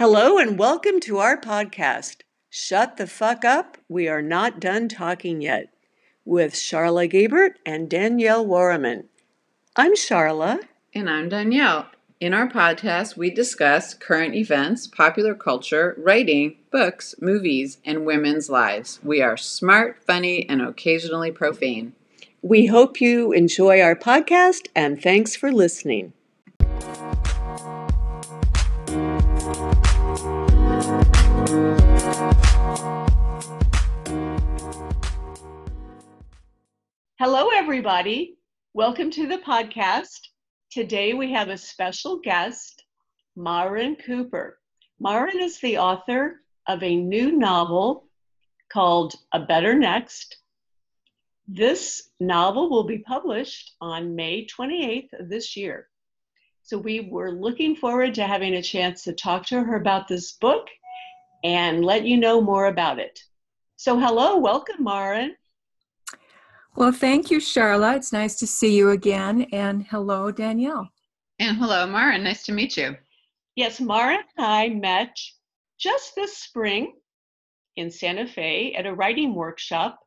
Hello and welcome to our podcast, Shut the Fuck Up, We Are Not Done Talking Yet, with Charla Gabert and Danielle Warriman. I'm Charla. And I'm Danielle. In our podcast, we discuss current events, popular culture, writing, books, movies, and women's lives. We are smart, funny, and occasionally profane. We hope you enjoy our podcast and thanks for listening. Hello, everybody. Welcome to the podcast. Today we have a special guest, Marin Cooper. Marin is the author of a new novel called A Better Next. This novel will be published on May 28th of this year. So we were looking forward to having a chance to talk to her about this book and let you know more about it. So, hello, welcome, Marin. Well, thank you, Charla. It's nice to see you again. And hello, Danielle. And hello, Mara. Nice to meet you. Yes, Mara and I met just this spring in Santa Fe at a writing workshop,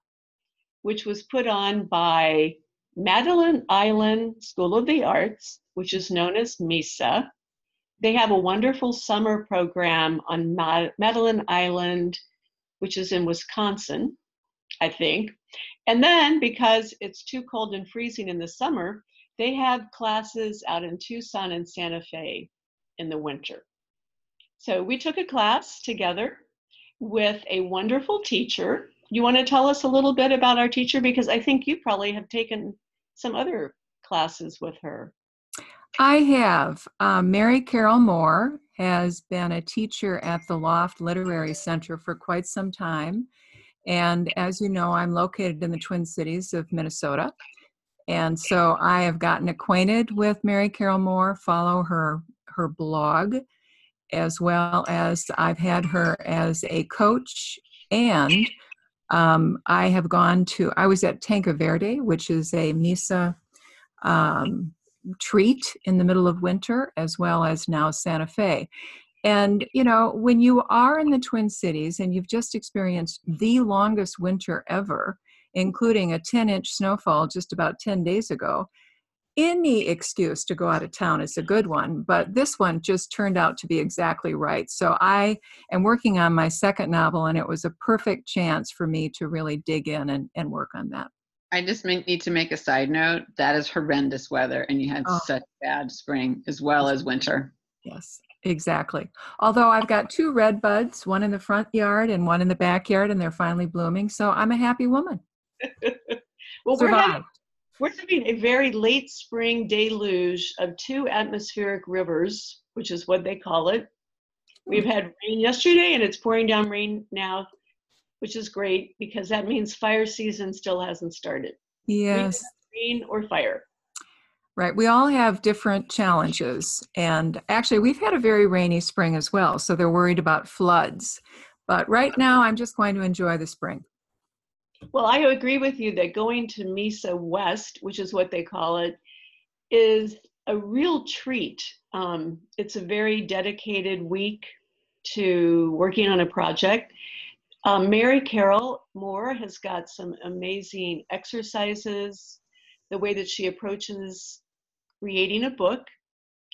which was put on by Madeline Island School of the Arts, which is known as MISA. They have a wonderful summer program on Madeline Island, which is in Wisconsin, I think. And then because it's too cold and freezing in the summer, they have classes out in Tucson and Santa Fe in the winter. So we took a class together with a wonderful teacher. You want to tell us a little bit about our teacher? Because I think you probably have taken some other classes with her. I have. Um, Mary Carroll Moore has been a teacher at the Loft Literary Center for quite some time. And as you know, I'm located in the Twin Cities of Minnesota. And so I have gotten acquainted with Mary Carroll Moore, follow her her blog, as well as I've had her as a coach. And um, I have gone to, I was at Tanque Verde, which is a MISA um, treat in the middle of winter, as well as now Santa Fe. And, you know, when you are in the Twin Cities and you've just experienced the longest winter ever, including a 10 inch snowfall just about 10 days ago, any excuse to go out of town is a good one, but this one just turned out to be exactly right. So I am working on my second novel, and it was a perfect chance for me to really dig in and, and work on that. I just need to make a side note. That is horrendous weather, and you had oh. such bad spring as well as winter. Yes, Exactly. Although I've got two red buds, one in the front yard and one in the backyard, and they're finally blooming. So I'm a happy woman. well, we're having, we're having a very late spring deluge of two atmospheric rivers, which is what they call it. We've hmm. had rain yesterday and it's pouring down rain now, which is great because that means fire season still hasn't started. Yes. Rain or fire. Right. We all have different challenges. And actually, we've had a very rainy spring as well. So they're worried about floods. But right now, I'm just going to enjoy the spring. Well, I agree with you that going to MISA West, which is what they call it, is a real treat. Um, it's a very dedicated week to working on a project. Um, Mary Carroll Moore has got some amazing exercises. The way that she approaches creating a book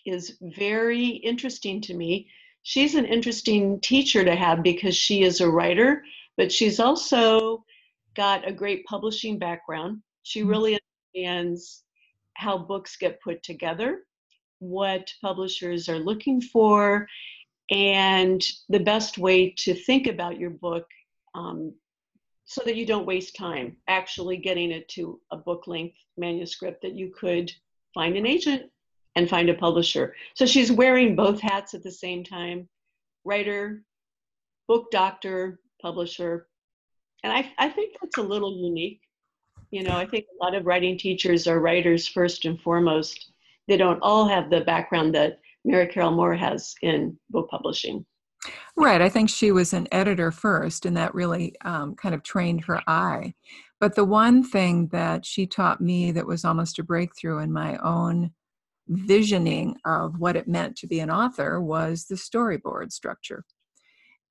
is very interesting to me. She's an interesting teacher to have because she is a writer, but she's also got a great publishing background. She mm-hmm. really understands how books get put together, what publishers are looking for, and the best way to think about your book um, so that you don't waste time actually getting it to a book length manuscript that you could find an agent and find a publisher. So she's wearing both hats at the same time writer, book doctor, publisher. And I, I think that's a little unique. You know, I think a lot of writing teachers are writers first and foremost. They don't all have the background that Mary Carroll Moore has in book publishing. Right. I think she was an editor first, and that really um, kind of trained her eye. But the one thing that she taught me that was almost a breakthrough in my own visioning of what it meant to be an author was the storyboard structure.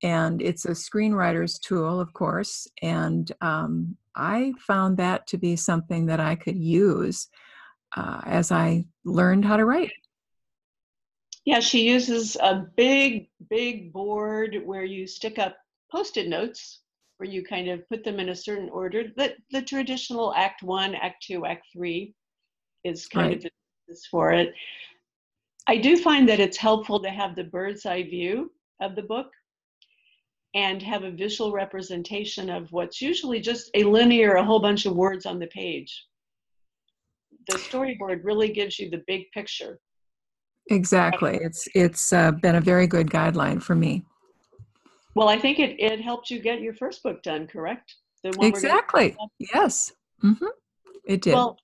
And it's a screenwriter's tool, of course. And um, I found that to be something that I could use uh, as I learned how to write. Yeah, she uses a big, big board where you stick up post it notes where you kind of put them in a certain order. The, the traditional Act One, Act Two, Act Three is kind right. of the for it. I do find that it's helpful to have the bird's eye view of the book and have a visual representation of what's usually just a linear, a whole bunch of words on the page. The storyboard really gives you the big picture. Exactly. It's it's uh, been a very good guideline for me. Well, I think it, it helped you get your first book done, correct? exactly. Yes. Mm-hmm. It did. Well,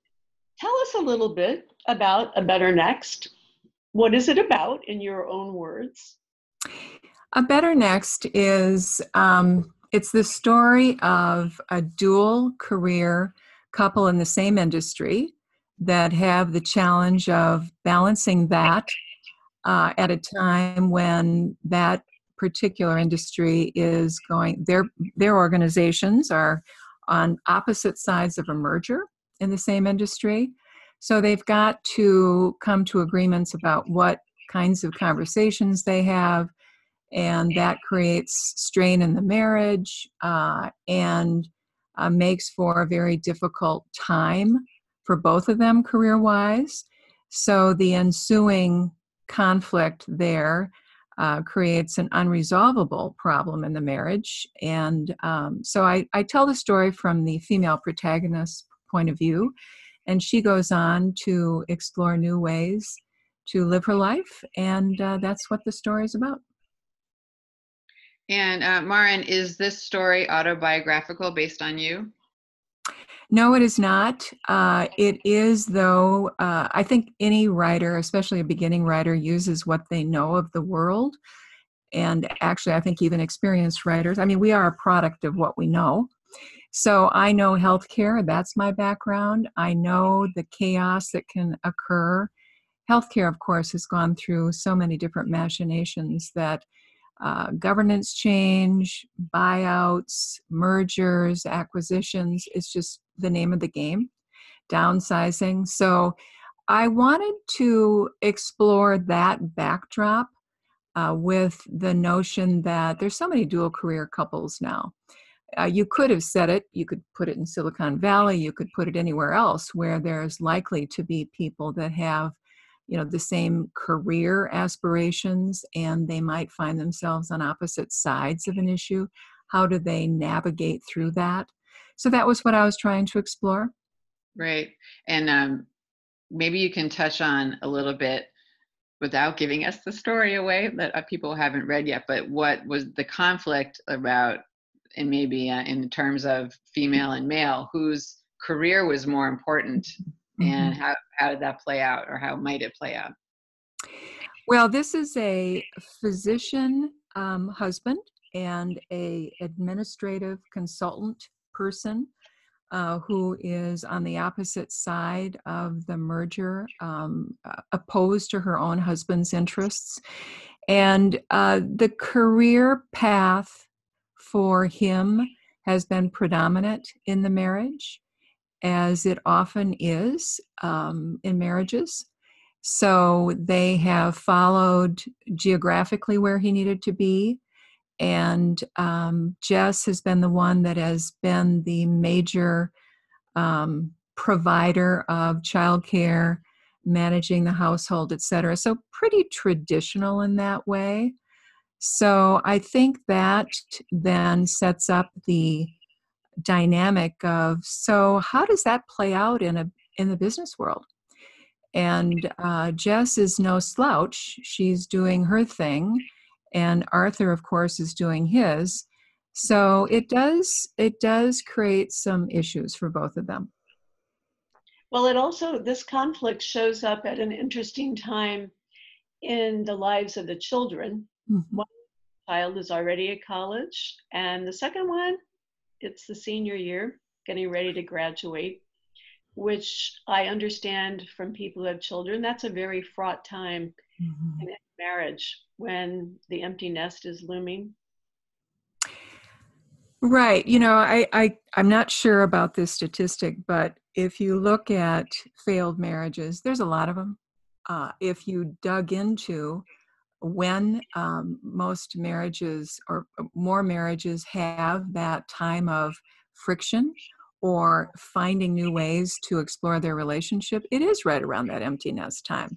tell us a little bit about A Better Next. What is it about in your own words? A Better Next is um, it's the story of a dual career couple in the same industry that have the challenge of balancing that uh, at a time when that particular industry is going their their organizations are on opposite sides of a merger in the same industry. So they've got to come to agreements about what kinds of conversations they have and that creates strain in the marriage uh, and uh, makes for a very difficult time for both of them career wise. So the ensuing conflict there uh, creates an unresolvable problem in the marriage. And um, so I, I tell the story from the female protagonist's point of view, and she goes on to explore new ways to live her life, and uh, that's what the story is about. And uh, Marin, is this story autobiographical based on you? No, it is not. Uh, it is, though, uh, I think any writer, especially a beginning writer, uses what they know of the world. And actually, I think even experienced writers, I mean, we are a product of what we know. So I know healthcare, that's my background. I know the chaos that can occur. Healthcare, of course, has gone through so many different machinations that uh, governance change, buyouts, mergers, acquisitions. It's just the name of the game, downsizing. So I wanted to explore that backdrop uh, with the notion that there's so many dual career couples now. Uh, you could have said it, you could put it in Silicon Valley, you could put it anywhere else where there's likely to be people that have you know the same career aspirations and they might find themselves on opposite sides of an issue how do they navigate through that? So that was what i was trying to explore. Right and um, maybe you can touch on a little bit without giving us the story away that uh, people haven't read yet but what was the conflict about and maybe uh, in terms of female and male whose career was more important mm-hmm. and how, how did that play out or how might it play out well this is a physician um, husband and a administrative consultant person uh, who is on the opposite side of the merger, um, opposed to her own husband's interests. And uh, the career path for him has been predominant in the marriage as it often is um, in marriages. So they have followed geographically where he needed to be. And um, Jess has been the one that has been the major um, provider of childcare, managing the household, etc. So pretty traditional in that way. So I think that then sets up the dynamic of so how does that play out in a in the business world? And uh, jess is no slouch she's doing her thing and arthur of course is doing his. So it does it does create some issues for both of them. Well it also this conflict shows up at an interesting time in the lives of the children. Mm-hmm. one child is already at college and the second one it's the senior year, getting ready to graduate. which I understand from people who have children, that's a very fraught time mm-hmm. in marriage when the empty nest is looming. Right. You know, I, I I'm not sure about this statistic, but if you look at failed marriages, there's a lot of them. Uh, if you dug into when um, most marriages or uh, more marriages have that time of friction or finding new ways to explore their relationship, it is right around that empty nest time.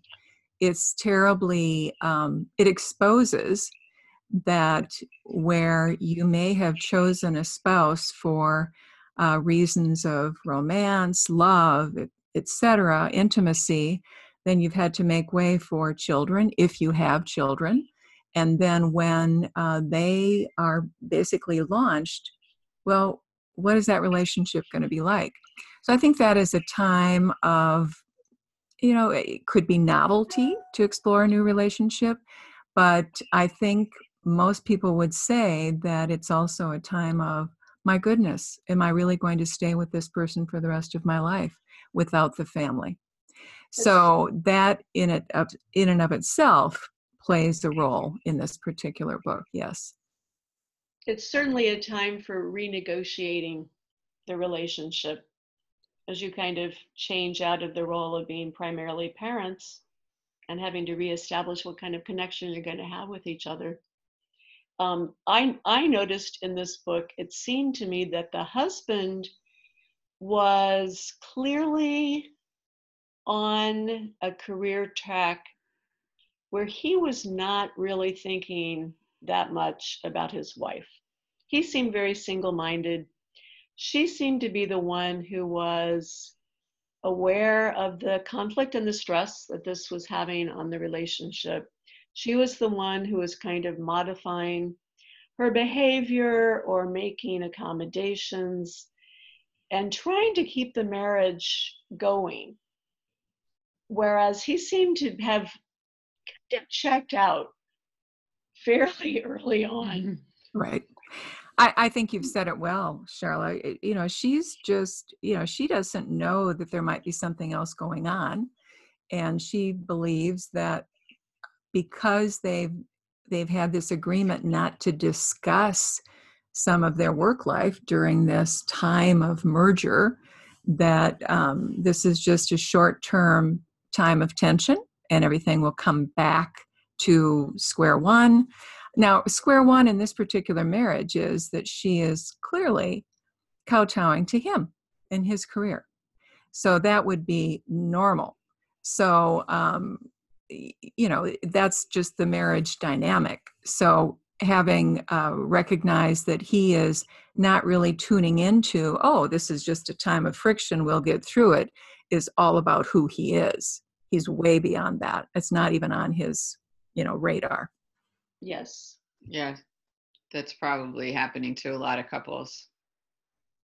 It's terribly, um, it exposes that where you may have chosen a spouse for uh, reasons of romance, love, etc., intimacy, then you've had to make way for children if you have children. And then when uh, they are basically launched, well, what is that relationship going to be like? So I think that is a time of, you know, it could be novelty to explore a new relationship, but I think most people would say that it's also a time of, my goodness, am I really going to stay with this person for the rest of my life without the family? So that in it of, in and of itself plays a role in this particular book. Yes. It's certainly a time for renegotiating the relationship as you kind of change out of the role of being primarily parents and having to reestablish what kind of connection you're going to have with each other. Um, I, I noticed in this book, it seemed to me that the husband was clearly on a career track where he was not really thinking that much about his wife. He seemed very single minded. She seemed to be the one who was aware of the conflict and the stress that this was having on the relationship. She was the one who was kind of modifying her behavior or making accommodations and trying to keep the marriage going whereas he seemed to have checked out fairly early on. Mm-hmm. Right. I, I, think you've said it well, Charlotte. you know, she's just, you know, she doesn't know that there might be something else going on. And she believes that because they've they've had this agreement not to discuss some of their work life during this time of merger, that um, this is just a short term time of tension and everything will come back to square one. Now, square one in this particular marriage is that she is clearly kowtowing to him in his career. So that would be normal. So, um, you know, that's just the marriage dynamic. So, having uh, recognized that he is not really tuning into, oh, this is just a time of friction, we'll get through it, is all about who he is he's way beyond that. It's not even on his you know radar. Yes. Yeah that's probably happening to a lot of couples.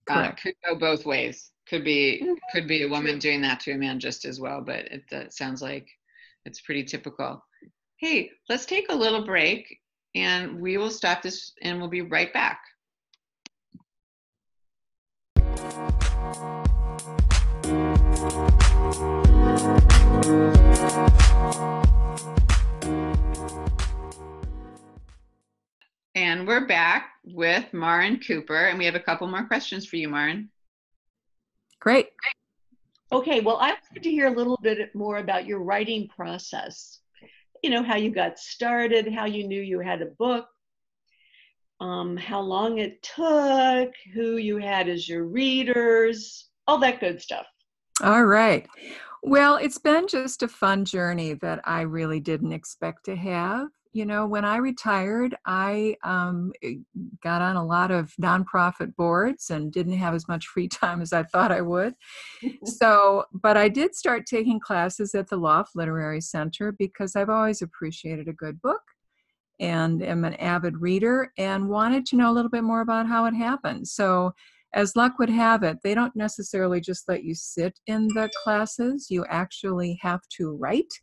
Uh, could go both ways. Could be mm-hmm. could be a woman doing that to a man just as well but it that sounds like it's pretty typical. Hey let's take a little break and we will stop this and we'll be right back and we're back with Marin Cooper, and we have a couple more questions for you, Marin. Great. Okay, well, I wanted to hear a little bit more about your writing process. You know, how you got started, how you knew you had a book, um, how long it took, who you had as your readers, all that good stuff. All right. Well, it's been just a fun journey that I really didn't expect to have. You know, when I retired, I um, eh, got on a lot of nonprofit boards and didn't have as much free time as I thought I would. so, but I did start taking classes at the Loft Literary Center because I've always appreciated a good book and am an avid reader and wanted to know a little bit more about how it happened. So, as luck would have it, they don't necessarily just let you sit in the classes, you actually have to write.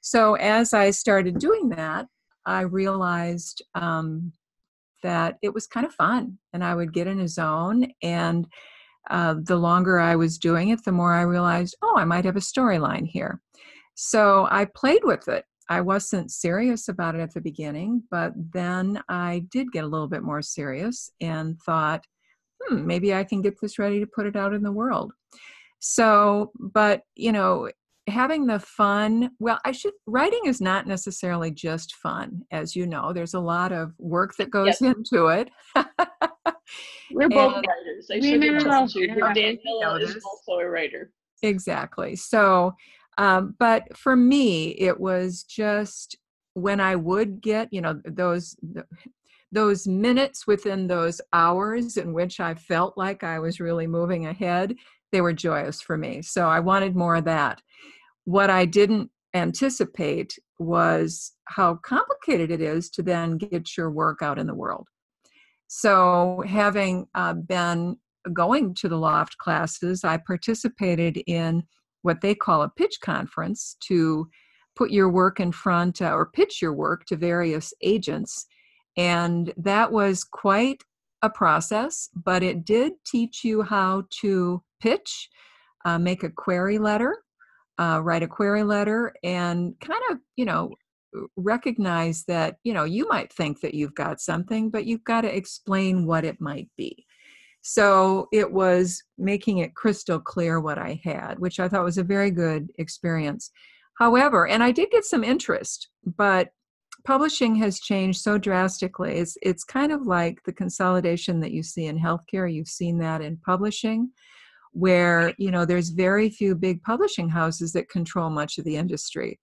So, as I started doing that, I realized um, that it was kind of fun and I would get in a zone. And uh, the longer I was doing it, the more I realized, oh, I might have a storyline here. So I played with it. I wasn't serious about it at the beginning, but then I did get a little bit more serious and thought, hmm, maybe I can get this ready to put it out in the world. So, but you know, having the fun, well, I should, writing is not necessarily just fun. As you know, there's a lot of work that goes yep. into it. We're both and writers. I should have told you. Daniela is also a writer. Exactly. So, um, but for me, it was just when I would get, you know, those those minutes within those hours in which I felt like I was really moving ahead, they were joyous for me. So I wanted more of that. What I didn't anticipate was how complicated it is to then get your work out in the world. So, having uh, been going to the loft classes, I participated in what they call a pitch conference to put your work in front uh, or pitch your work to various agents. And that was quite a process, but it did teach you how to pitch, uh, make a query letter, uh, write a query letter, and kind of, you know, recognize that, you know, you might think that you've got something, but you've got to explain what it might be. So it was making it crystal clear what I had, which I thought was a very good experience. However, and I did get some interest, but publishing has changed so drastically. It's it's kind of like the consolidation that you see in healthcare. You've seen that in publishing, where you know there's very few big publishing houses that control much of the industry.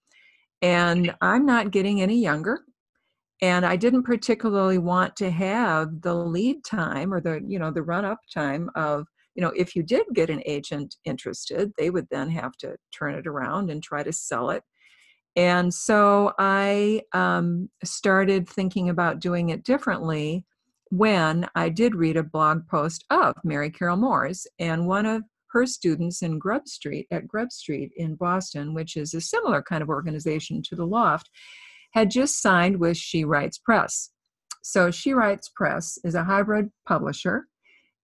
And I'm not getting any younger and i didn't particularly want to have the lead time or the you know the run up time of you know if you did get an agent interested they would then have to turn it around and try to sell it and so i um, started thinking about doing it differently when i did read a blog post of mary carroll moore's and one of her students in grub street at grub street in boston which is a similar kind of organization to the loft had just signed with She Writes Press. So, She Writes Press is a hybrid publisher,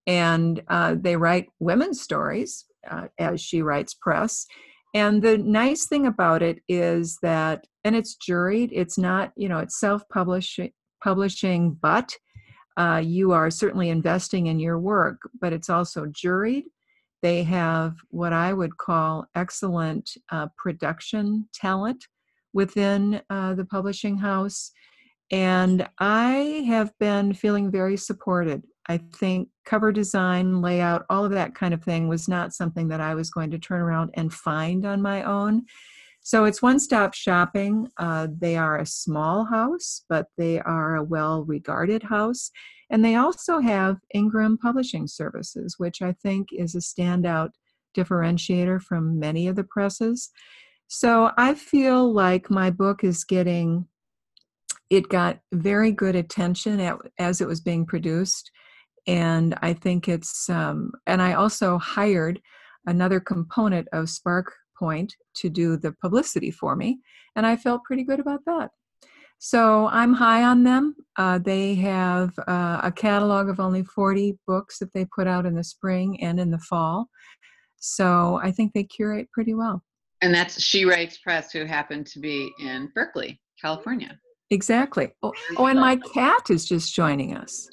and uh, they write women's stories uh, as She Writes Press. And the nice thing about it is that, and it's juried, it's not, you know, it's self publishing, but uh, you are certainly investing in your work, but it's also juried. They have what I would call excellent uh, production talent within uh, the publishing house. And I have been feeling very supported. I think cover design, layout, all of that kind of thing was not something that I was going to turn around and find on my own. So it's one stop shopping. Uh, they are a small house, but they are a well regarded house. And they also have Ingram Publishing Services, which I think is a standout differentiator from many of the presses. So I feel like my book is getting, it got very good attention at, as it was being produced. And I think it's, um, and I also hired another component of Spark Point to do the publicity for me. And I felt pretty good about that. So I'm high on them. Uh, they have uh, a catalog of only 40 books that they put out in the spring and in the fall. So I think they curate pretty well. And that's She Writes Press, who happened to be in Berkeley, California. Exactly. Oh, oh, and my cat is just joining us.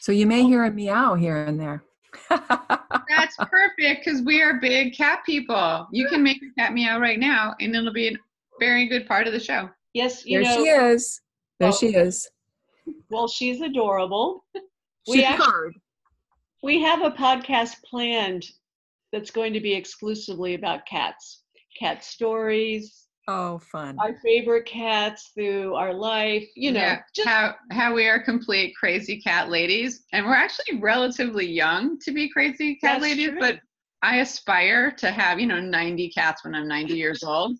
So you may oh. hear a meow here and there. That's perfect because we are big cat people. You can make a cat meow right now, and it'll be a very good part of the show. Yes, you there know, she is. There well, she is. Well, she's adorable. We she actually, we have a podcast planned that's going to be exclusively about cats cat stories. Oh, fun. Our favorite cats through our life, you know. Yeah, just how how we are complete crazy cat ladies. And we're actually relatively young to be crazy cat ladies, true. but I aspire to have, you know, 90 cats when I'm 90 years old.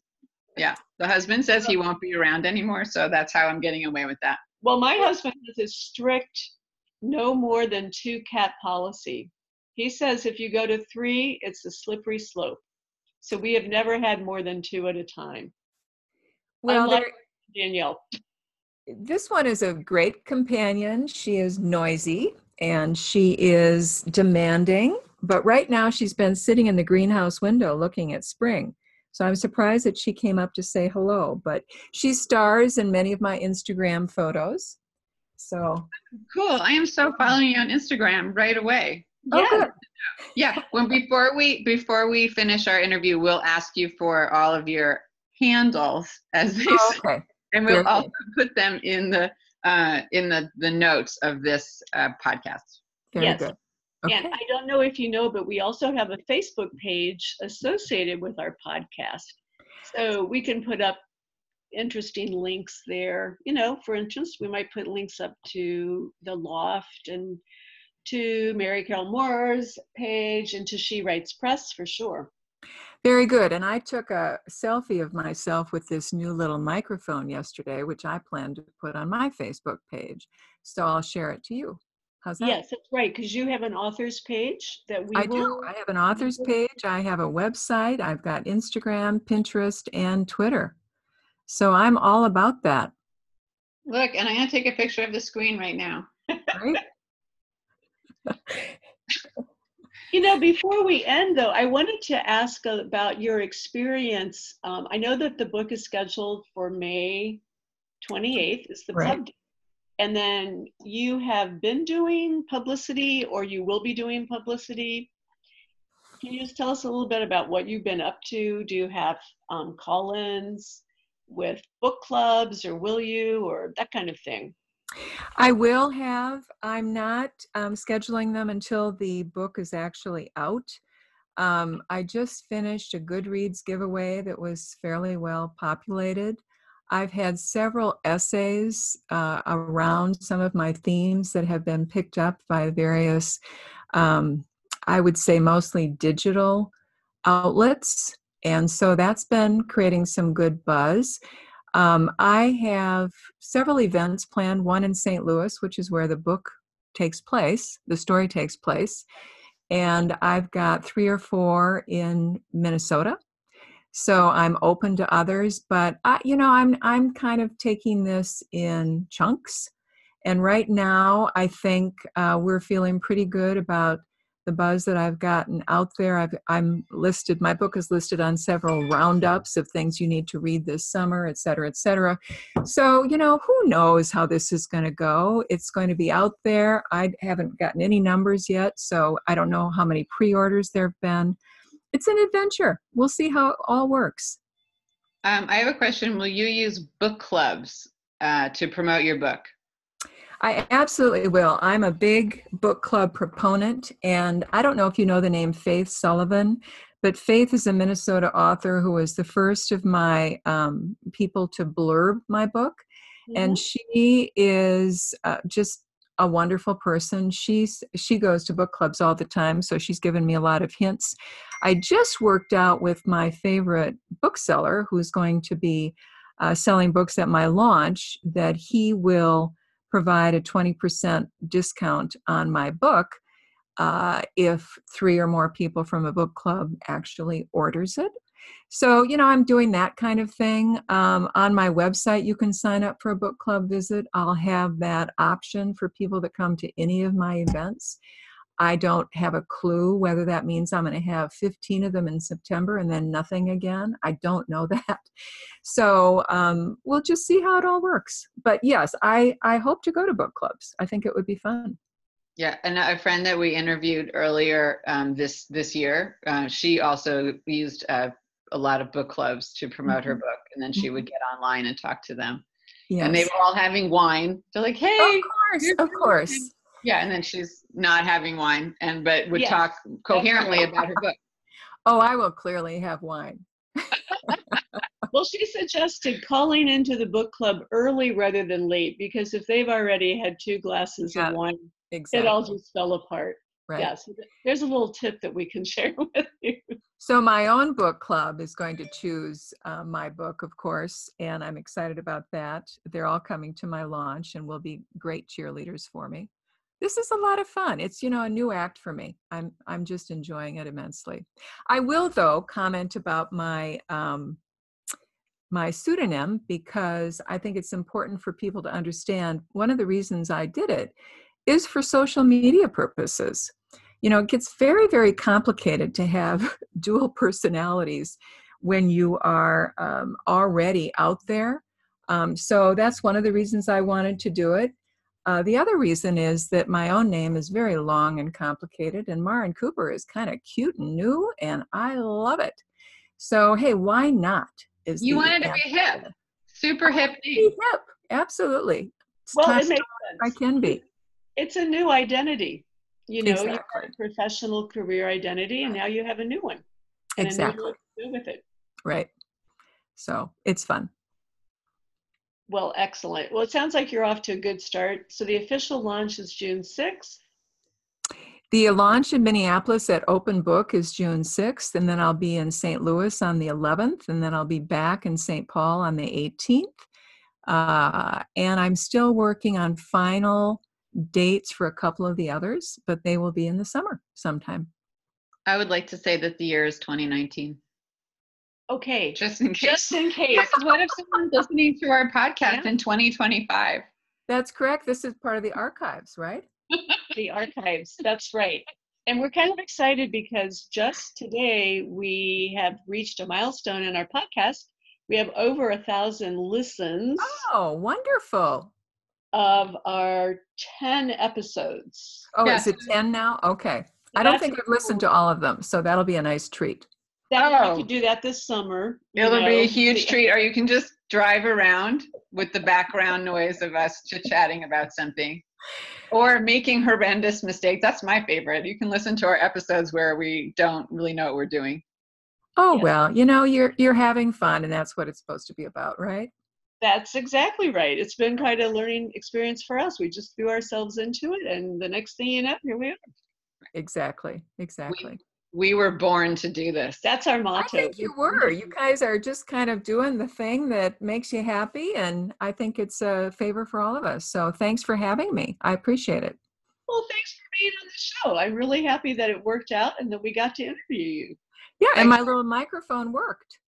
Yeah. The husband says he won't be around anymore, so that's how I'm getting away with that. Well, my husband has a strict no more than two cat policy. He says if you go to three, it's a slippery slope. So we have never had more than two at a time. Well, there, Danielle. This one is a great companion. She is noisy and she is demanding, but right now she's been sitting in the greenhouse window looking at spring. So I'm surprised that she came up to say hello, but she stars in many of my Instagram photos. So cool. I am so following you on Instagram right away. Oh, Yeah. Yeah. When before we before we finish our interview, we'll ask you for all of your handles as they Oh, say, and we'll very also put them in the uh, in the the notes of this uh, podcast. Very Yes. good. And I don't know if you know, but we also have a Facebook page associated with our podcast. So we can put up interesting links there. You know, for instance, we might put links up to the loft and to Mary Carroll Moore's page and to She Writes Press for sure. Very good. And I took a selfie of myself with this new little microphone yesterday, which I plan to put on my Facebook page. So I'll share it to you. How's that? Yes, that's right, because you have an author's page that we I will. do. I have an author's mhm. page. I have a website. I've got Instagram, Pinterest, and Twitter. So I'm all about that. Look, and I'm gonna take a picture of the screen right now. Right? You know, before we end, though, I wanted to ask about your experience. Um, I know that the book is scheduled for May 28th, is the Right. pub. And then you have been doing publicity or you will be doing publicity. Can you just tell us a little bit about what you've been up to? Do you have um, call ins with book clubs or will you or that kind of thing? I will have. I'm not um, scheduling them until the book is actually out. Um, I just finished a Goodreads giveaway that was fairly well populated. I've had several essays uh, around some of my themes that have been picked up by various, um, I would say mostly digital outlets. And so that's been creating some good buzz. Um, I have several events planned, one in St. Louis, which is where the book takes place, the story takes place. And I've got three or four in Minnesota. So I'm open to others, but I, you know, I'm I'm kind of taking this in chunks. And right now, I think uh, we're feeling pretty good about the buzz that I've gotten out there. I've, I'm listed, my book is listed on several roundups of things you need to read this summer, et cetera, et cetera. So, you know, who knows how this is going to go? It's going to be out there. I haven't gotten any numbers yet, so I don't know how many pre orders there have been. It's an adventure. We'll see how it all works. Um, I have a question. Will you use book clubs uh, to promote your book? I absolutely will. I'm a big book club proponent, and I don't know if you know the name Faith Sullivan, but Faith is a Minnesota author who was the first of my um, people to blurb my book, and she is uh, just a wonderful person. She's she goes to book clubs all the time, so she's given me a lot of hints. I just worked out with my favorite bookseller, who's going to be uh, selling books at my launch, that he will provide a 20% discount on my book uh, if three or more people from a book club actually orders it. So, you know, I'm doing that kind of thing. Um, on my website, you can sign up for a book club visit. I'll have that option for people that come to any of my events. I don't have a clue whether that means I'm going to have 15 of them in September and then nothing again. I don't know that. So um, we'll just see how it all works. But yes, I, I hope to go to book clubs. I think it would be fun. Yeah, and a friend that we interviewed earlier um, this this year, uh, she also used uh, a lot of book clubs to promote her Mhm. book, and then she would get online and talk to them. Yes. And they were all having wine. They're like, "Hey, of course, of course. yeah," and then she's not having wine, and but would Yes, talk coherently about her book. Oh, I will clearly have wine. Well, she suggested calling into the book club early rather than late because if they've already had two glasses Yeah, of wine, Exactly. it all just fell apart. right. Yeah, so there's a little tip that we can share with you. So my own book club is going to choose uh, my book, of course, and I'm excited about that. They're all coming to my launch and will be great cheerleaders for me. This is a lot of fun. It's you know a new act for me. I'm I'm just enjoying it immensely. I will though comment about my um, my pseudonym because I think it's important for people to understand. One of the reasons I did it is for social media purposes. you know, it gets very, very complicated to have dual personalities when you are um, already out there. Um, so that's one of the reasons I wanted to do it. Uh, the other reason is that my own name is very long and complicated, and Marin Cooper is kind of cute and new, and I love it. So hey, why not? Is you wanted to be hip, super hip name. hip, absolutely. It's well, it makes sense. I can be. It's a new identity. You know, exactly. you have a professional career identity, and now you have a new one. exactly. do with it. Right. So it's fun. Well, excellent. Well, it sounds like you're off to a good start. So the official launch is June 6th. The launch in Minneapolis at Open Book is June 6th, and then I'll be in St. Louis on the 11th, and then I'll be back in St. Paul on the 18th. Uh, and I'm still working on final dates for a couple of the others, but they will be in the summer sometime. I would like to say that the year is 2019. Okay. Just in case. Just in case. what if someone's listening to our podcast yeah. in 2025? That's correct. This is part of the archives, right? the archives. That's right. And we're kind of excited because just today we have reached a milestone in our podcast. We have over a thousand listens. Oh, wonderful. Of our 10 episodes. Oh, is it 10 now? Okay. So I don't think I've listened to all of them, so that'll be a nice treat. That oh. we could do that this summer. It'll know. be a huge treat. Or you can just drive around with the background noise of us chit chatting about something. Or making horrendous mistakes. That's my favorite. You can listen to our episodes where we don't really know what we're doing. Oh yeah. well, you know, you're you're having fun and that's what it's supposed to be about, right? That's exactly right. It's been quite a learning experience for us. We just threw ourselves into it and the next thing you know, here we are. Exactly. Exactly. We, we were born to do this. That's our motto. I think you were. You guys are just kind of doing the thing that makes you happy, and I think it's a favor for all of us. So thanks for having me. I appreciate it. Well, thanks for being on the show. I'm really happy that it worked out and that we got to interview you. Yeah, and my little microphone worked.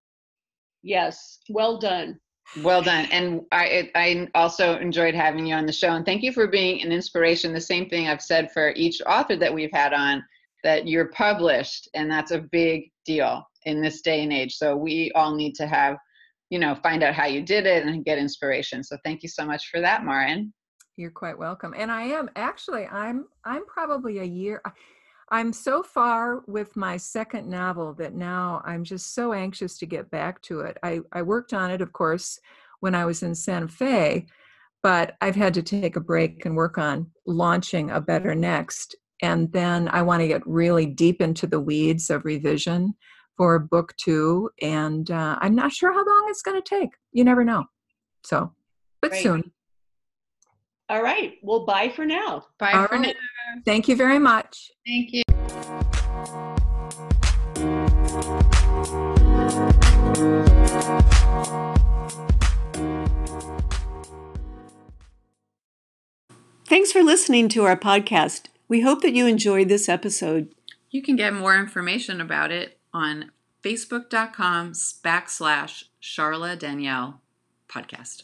Yes, well done. Well done. And I, I also enjoyed having you on the show. And thank you for being an inspiration. The same thing I've said for each author that we've had on that you're published and that's a big deal in this day and age. So we all need to have you know find out how you did it and get inspiration. So thank you so much for that marin you're quite welcome. And i am actually i'm i'm probably a year i'm so far with my second novel that now i'm just so anxious to get back to it. I i worked on it of course when i was in santa fe but i've had to take a break and work on launching a better next and then I want to get really deep into the weeds of revision for book two. And uh, I'm not sure how long it's going to take. You never know. So, but Great. soon. All right. Well, bye for now. Bye All for right. now. Thank you very much. Thank you. Thanks for listening to our podcast. We hope that you enjoyed this episode. You can get more information about it on facebook.com backslash Charla Danielle podcast.